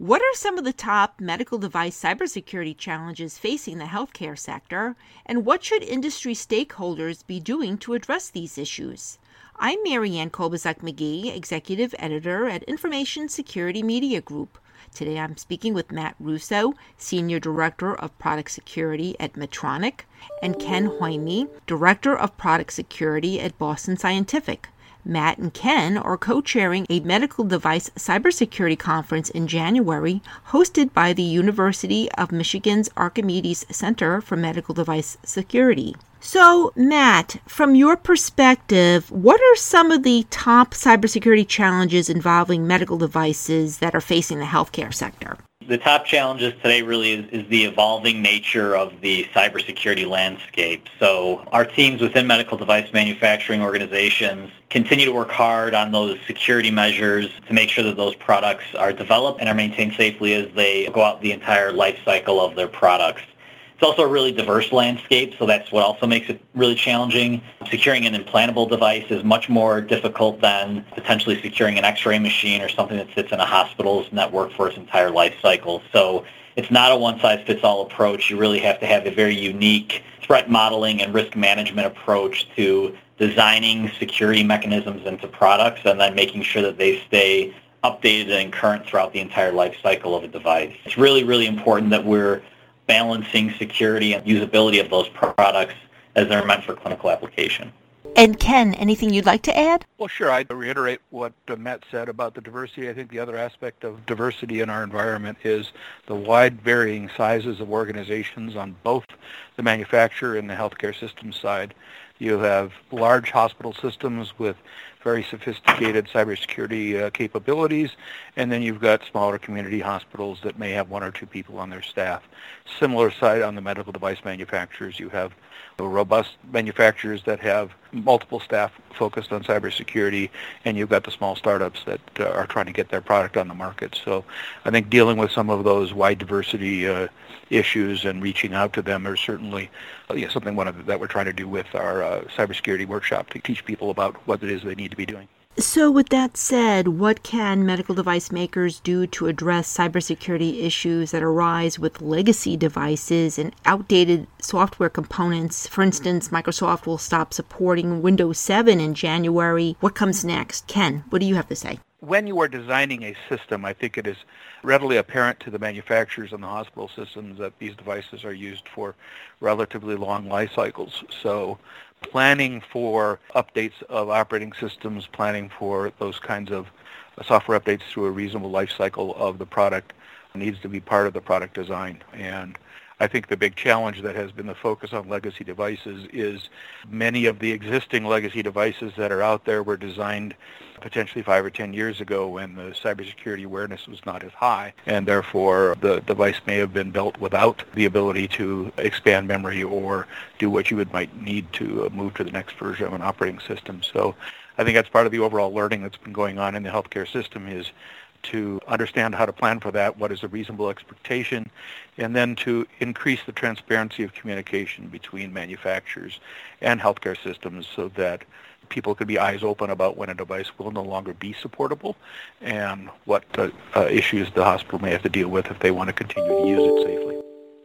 What are some of the top medical device cybersecurity challenges facing the healthcare sector, and what should industry stakeholders be doing to address these issues? I'm Marianne Kolbasuk McGee, Executive Editor at Information Security Media Group. Today I'm speaking with Matt Russo, Senior Director of Product Security at Medtronic, and Ken Hoyme, Director of Product Security at Boston Scientific. Matt and Ken are co chairing a medical device cybersecurity conference in January hosted by the University of Michigan's Archimedes Center for Medical Device Security. So, Matt, from your perspective, what are some of the top cybersecurity challenges involving medical devices that are facing the healthcare sector? The top challenges today really is, is, the evolving nature of the cybersecurity landscape. So our teams within medical device manufacturing organizations continue to work hard on those security measures to make sure that those products are developed and are maintained safely as they go out the entire life cycle of their products. It's also a really diverse landscape, so that's what also makes it really challenging. Securing an implantable device is much more difficult than potentially securing an x-ray machine or something that sits in a hospital's network for its entire life cycle. So it's not a one-size-fits-all approach. You really have to have a very unique threat modeling and risk management approach to designing security mechanisms into products and then making sure that they stay updated and current throughout the entire life cycle of a device. It's really, really important that we're balancing security and usability of those products as they're meant for clinical application. And Ken, anything you'd like to add? Well, sure. I'd reiterate what uh, Matt said about the diversity. I think the other aspect of diversity in our environment is the wide varying sizes of organizations on both the manufacturer and the healthcare system side. You have large hospital systems with very sophisticated cybersecurity uh, capabilities, and then you've got smaller community hospitals that may have one or two people on their staff. Similar side on the medical device manufacturers, you have robust manufacturers that have multiple staff focused on cybersecurity, and you've got the small startups that uh, are trying to get their product on the market. So I think dealing with some of those wide diversity uh, issues and reaching out to them are certainly uh, yeah, something one of, that we're trying to do with our uh, cybersecurity workshop to teach people about what it is they need to be doing. So, with that said, what can medical device makers do to address cybersecurity issues that arise with legacy devices and outdated software components? For instance, mm-hmm. Microsoft will stop supporting Windows 7 in January. What comes mm-hmm. next? Ken, what do you have to say? When you are designing a system, I think it is readily apparent to the manufacturers and the hospital systems that these devices are used for relatively long life cycles. So planning for updates of operating systems, planning for those kinds of software updates through a reasonable life cycle of the product needs to be part of the product design. And I think the big challenge that has been the focus on legacy devices is many of the existing legacy devices that are out there were designed potentially five or ten years ago when the cybersecurity awareness was not as high, and therefore the device may have been built without the ability to expand memory or do what you would might need to uh, move to the next version of an operating system. So I think that's part of the overall learning that's been going on in the healthcare system is to understand how to plan for that, what is a reasonable expectation, and then to increase the transparency of communication between manufacturers and healthcare systems so that people could be eyes open about when a device will no longer be supportable and what uh, uh, issues the hospital may have to deal with if they want to continue to use it safely.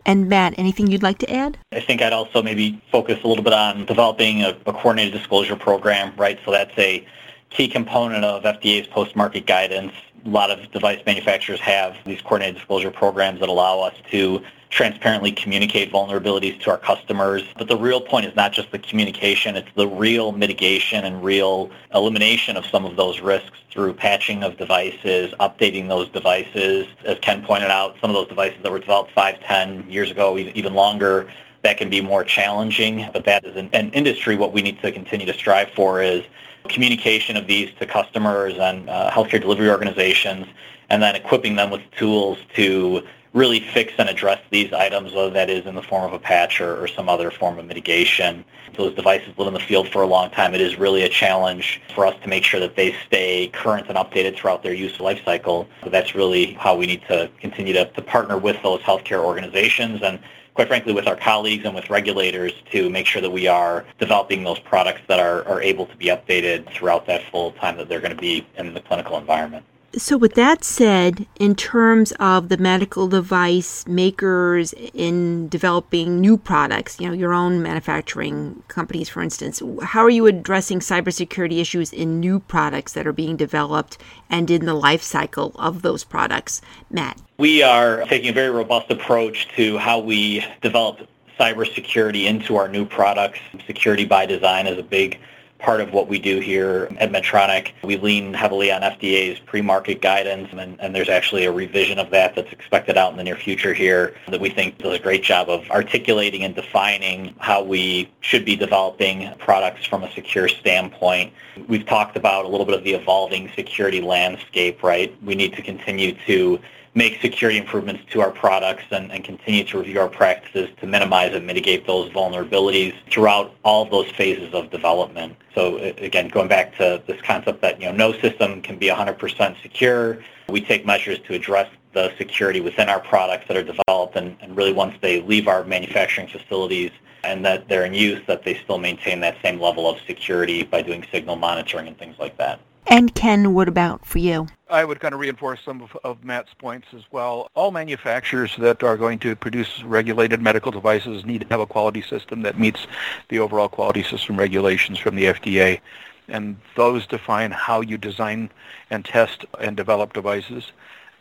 And Matt, anything you'd like to add? I think I'd also maybe focus a little bit on developing a, a coordinated disclosure program, right? So that's a key component of FDA's post-market guidance a lot of device manufacturers have these coordinated disclosure programs that allow us to transparently communicate vulnerabilities to our customers. But the real point is not just the communication, it's the real mitigation and real elimination of some of those risks through patching of devices, updating those devices. As Ken pointed out, some of those devices that were developed five, ten years ago, even longer, that can be more challenging. But that is an, an industry, what we need to continue to strive for is communication of these to customers and uh, healthcare delivery organizations, and then equipping them with tools to really fix and address these items, whether that is in the form of a patch or, or, some other form of mitigation. Those devices live in the field for a long time. It is really a challenge for us to make sure that they stay current and updated throughout their use life cycle. So that's really how we need to continue to, to partner with those healthcare organizations and quite frankly, with our colleagues and with regulators to make sure that we are developing those products that are, are able to be updated throughout that full time that they're going to be in the clinical environment. So, with that said, in terms of the medical device makers in developing new products, you know, your own manufacturing companies, for instance, how are you addressing cybersecurity issues in new products that are being developed and in the life cycle of those products? Matt. We are taking a very robust approach to how we develop cybersecurity into our new products. Security by design is a big part of what we do here at Medtronic. We lean heavily on FDA's pre-market guidance, and, and, there's actually a revision of that that's expected out in the near future here that we think does a great job of articulating and defining how we should be developing products from a secure standpoint. We've talked about a little bit of the evolving security landscape, right? We need to continue to make security improvements to our products and, and, continue to review our practices to minimize and mitigate those vulnerabilities throughout all those phases of development. So again, going back to this concept that you know no system can be 100% secure, we take measures to address the security within our products that are developed and, and really once they leave our manufacturing facilities and that they're in use, that they still maintain that same level of security by doing signal monitoring and things like that. And Ken, what about for you? I would kind of reinforce some of, of, Matt's points as well. All manufacturers that are going to produce regulated medical devices need to have a quality system that meets the overall quality system regulations from the FDA. And those define how you design and test and develop devices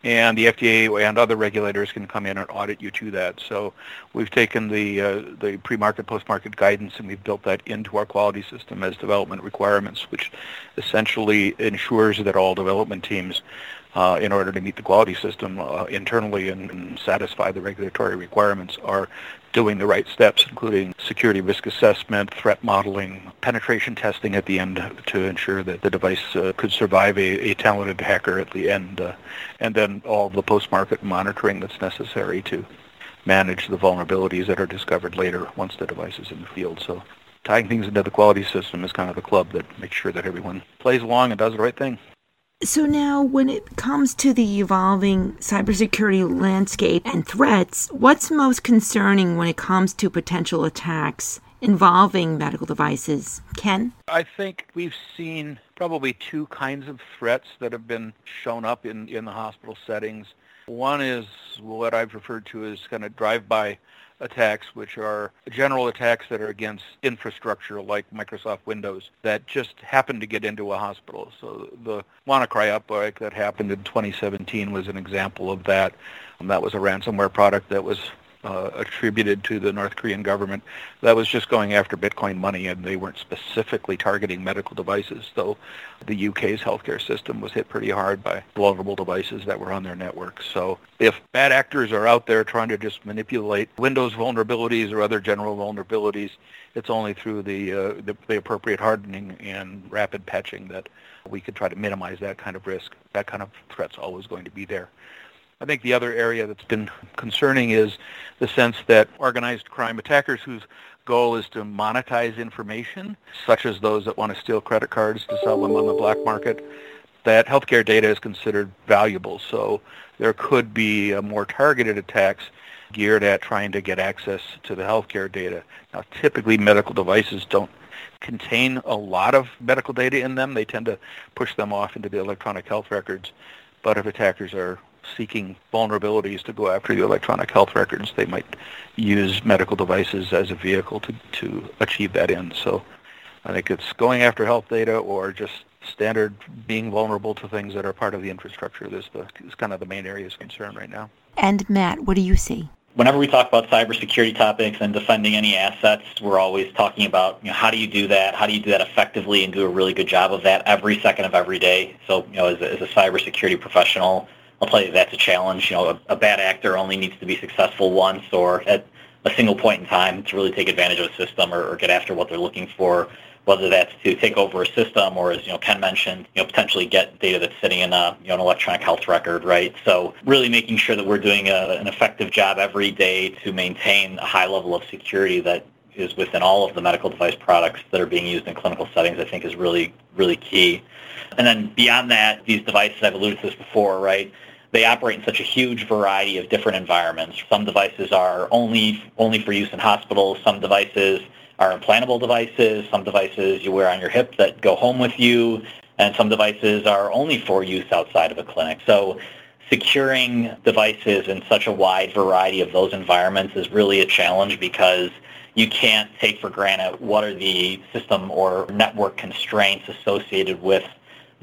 and the FDA and other regulators can come in and audit you to that. So we've taken the uh, the pre-market, post-market guidance, and we've built that into our quality system as development requirements, which essentially ensures that all development teams uh, in order to meet the quality system uh, internally and, and, satisfy the regulatory requirements are doing the right steps, including security risk assessment, threat modeling, penetration testing at the end to ensure that the device uh, could survive a, a, talented hacker at the end, uh, and then all the post-market monitoring that's necessary to manage the vulnerabilities that are discovered later once the device is in the field. So tying things into the quality system is kind of the club that makes sure that everyone plays along and does the right thing. So now, when it comes to the evolving cybersecurity landscape and threats, what's most concerning when it comes to potential attacks involving medical devices? Ken? I think we've seen probably two kinds of threats that have been shown up in, in the hospital settings. One is what I've referred to as kind of drive-by attacks, which are general attacks that are against infrastructure like Microsoft Windows that just happen to get into a hospital. So the WannaCry outbreak that happened in 2017 was an example of that. Um, that was a ransomware product that was uh, attributed to the North Korean government that was just going after Bitcoin money and they weren't specifically targeting medical devices, though the UK's healthcare system was hit pretty hard by vulnerable devices that were on their network. So if bad actors are out there trying to just manipulate Windows vulnerabilities or other general vulnerabilities, it's only through the, uh, the, the appropriate hardening and rapid patching that we could try to minimize that kind of risk. That kind of threat's always going to be there. I think the other area that's been concerning is the sense that organized crime attackers whose goal is to monetize information, such as those that want to steal credit cards to sell them on the black market, that healthcare data is considered valuable. So there could be uh, more targeted attacks geared at trying to get access to the healthcare data. Now, typically medical devices don't contain a lot of medical data in them. They tend to push them off into the electronic health records. But if attackers are seeking vulnerabilities to go after the electronic health records, they might use medical devices as a vehicle to, to achieve that end. So I think it's going after health data or just standard being vulnerable to things that are part of the infrastructure. This is kind of the main areas of concern right now. And Matt, what do you see? Whenever we talk about cybersecurity topics and defending any assets, we're always talking about you know, how do you do that? How do you do that effectively and do a really good job of that every second of every day? So, you know, as a, as a cybersecurity professional, I'll tell you that's a challenge. You know, a, a bad actor only needs to be successful once or at a single point in time to really take advantage of a system or, or get after what they're looking for whether that's to take over a system or, as you know, Ken mentioned, you know, potentially get data that's sitting in a, you know, an electronic health record, right? So really making sure that we're doing a, an effective job every day to maintain a high level of security that is within all of the medical device products that are being used in clinical settings, I think is really, really key. And then beyond that, these devices, I've alluded to this before, right? They operate in such a huge variety of different environments. Some devices are only only for use in hospitals. Some devices are implantable devices, some devices you wear on your hip that go home with you, and some devices are only for use outside of a clinic. So securing devices in such a wide variety of those environments is really a challenge because you can't take for granted what are the system or network constraints associated with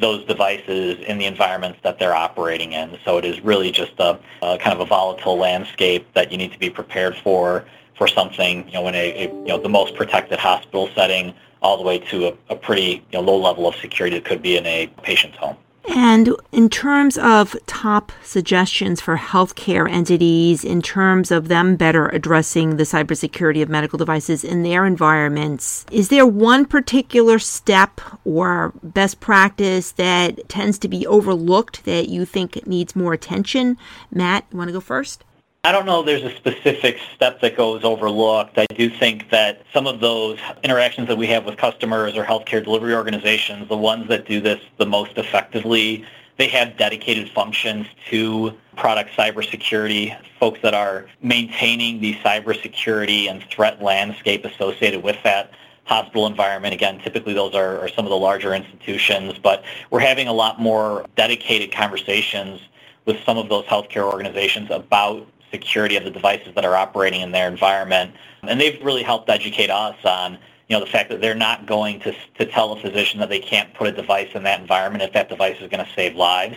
those devices in the environments that they're operating in. So it is really just a, a kind of a volatile landscape that you need to be prepared for for something, you know, in a, a you know the most protected hospital setting all the way to a, a pretty you know, low level of security that could be in a patient's home. And in terms of top suggestions for healthcare entities, in terms of them better addressing the cybersecurity of medical devices in their environments, is there one particular step or best practice that tends to be overlooked that you think needs more attention? Matt, you want to go first? I don't know there's a specific step that goes overlooked. I do think that some of those interactions that we have with customers or healthcare delivery organizations, the ones that do this the most effectively, they have dedicated functions to product cybersecurity, folks that are maintaining the cybersecurity and threat landscape associated with that hospital environment. Again, typically those are, are some of the larger institutions, but we're having a lot more dedicated conversations with some of those healthcare organizations about security of the devices that are operating in their environment. And they've really helped educate us on you know, the fact that they're not going to, to tell a physician that they can't put a device in that environment if that device is going to save lives,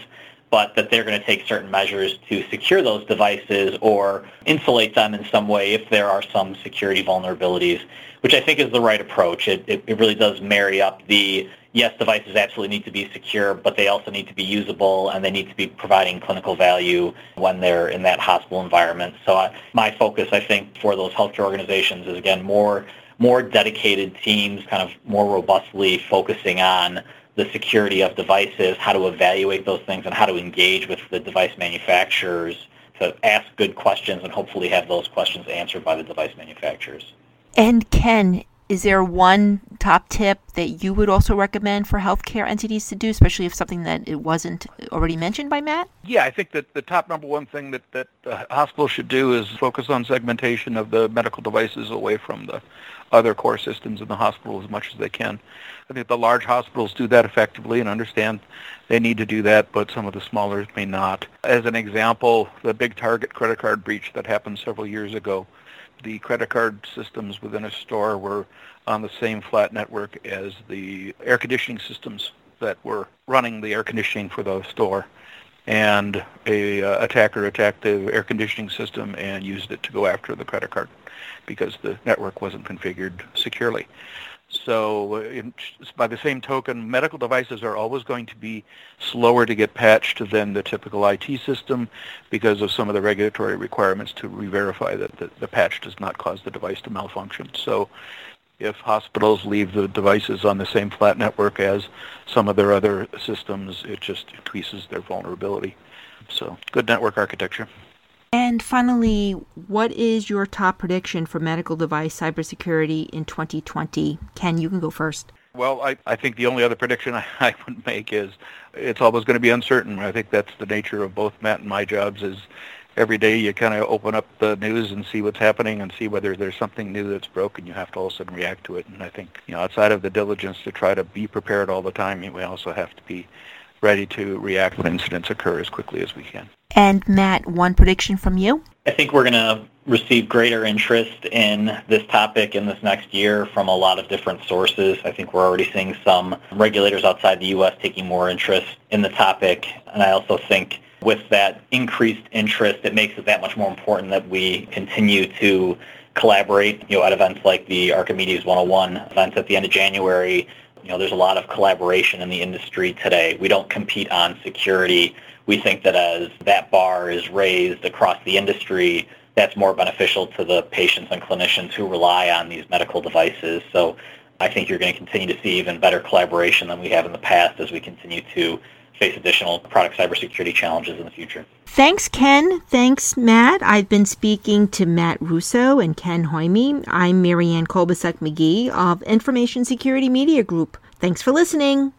but that they're going to take certain measures to secure those devices or insulate them in some way if there are some security vulnerabilities, which I think is the right approach. It, it, it really does marry up the yes, devices absolutely need to be secure, but they also need to be usable and they need to be providing clinical value when they're in that hospital environment. So I, my focus, I think, for those healthcare organizations is, again, more more dedicated teams, kind of more robustly focusing on the security of devices, how to evaluate those things, and how to engage with the device manufacturers to ask good questions and hopefully have those questions answered by the device manufacturers. And Ken, is there one top tip that you would also recommend for healthcare entities to do, especially if something that it wasn't already mentioned by Matt? Yeah, I think that the top number one thing that, that uh, hospitals should do is focus on segmentation of the medical devices away from the other core systems in the hospital as much as they can. I think the large hospitals do that effectively and understand they need to do that, but some of the smaller may not. As an example, the big Target credit card breach that happened several years ago the credit card systems within a store were on the same flat network as the air conditioning systems that were running the air conditioning for the store. And a uh, attacker attacked the air conditioning system and used it to go after the credit card because the network wasn't configured securely. So uh, in, by the same token, medical devices are always going to be slower to get patched than the typical IT system because of some of the regulatory requirements to re-verify that the, the patch does not cause the device to malfunction. So if hospitals leave the devices on the same flat network as some of their other systems, it just increases their vulnerability. So good network architecture. And finally, what is your top prediction for medical device cybersecurity in 2020? Ken, you can go first. Well, I, I think the only other prediction I, I would make is it's always going to be uncertain. I think that's the nature of both Matt and my jobs is every day you kind of open up the news and see what's happening and see whether there's something new that's broken. You have to all of a sudden react to it. And I think, you know, outside of the diligence to try to be prepared all the time, we also have to be ready to react when incidents occur as quickly as we can. And Matt, one prediction from you? I think we're going to receive greater interest in this topic in this next year from a lot of different sources. I think we're already seeing some regulators outside the U.S. taking more interest in the topic. And I also think with that increased interest, it makes it that much more important that we continue to collaborate, you know, at events like the Archimedes 101 events at the end of January. You know, there's a lot of collaboration in the industry today. We don't compete on security we think that as that bar is raised across the industry, that's more beneficial to the patients and clinicians who rely on these medical devices. So I think you're going to continue to see even better collaboration than we have in the past as we continue to face additional product cybersecurity challenges in the future. Thanks, Ken. Thanks, Matt. I've been speaking to Matt Russo and Ken Hoyme. I'm Marianne Kolbasuk McGee of Information Security Media Group. Thanks for listening.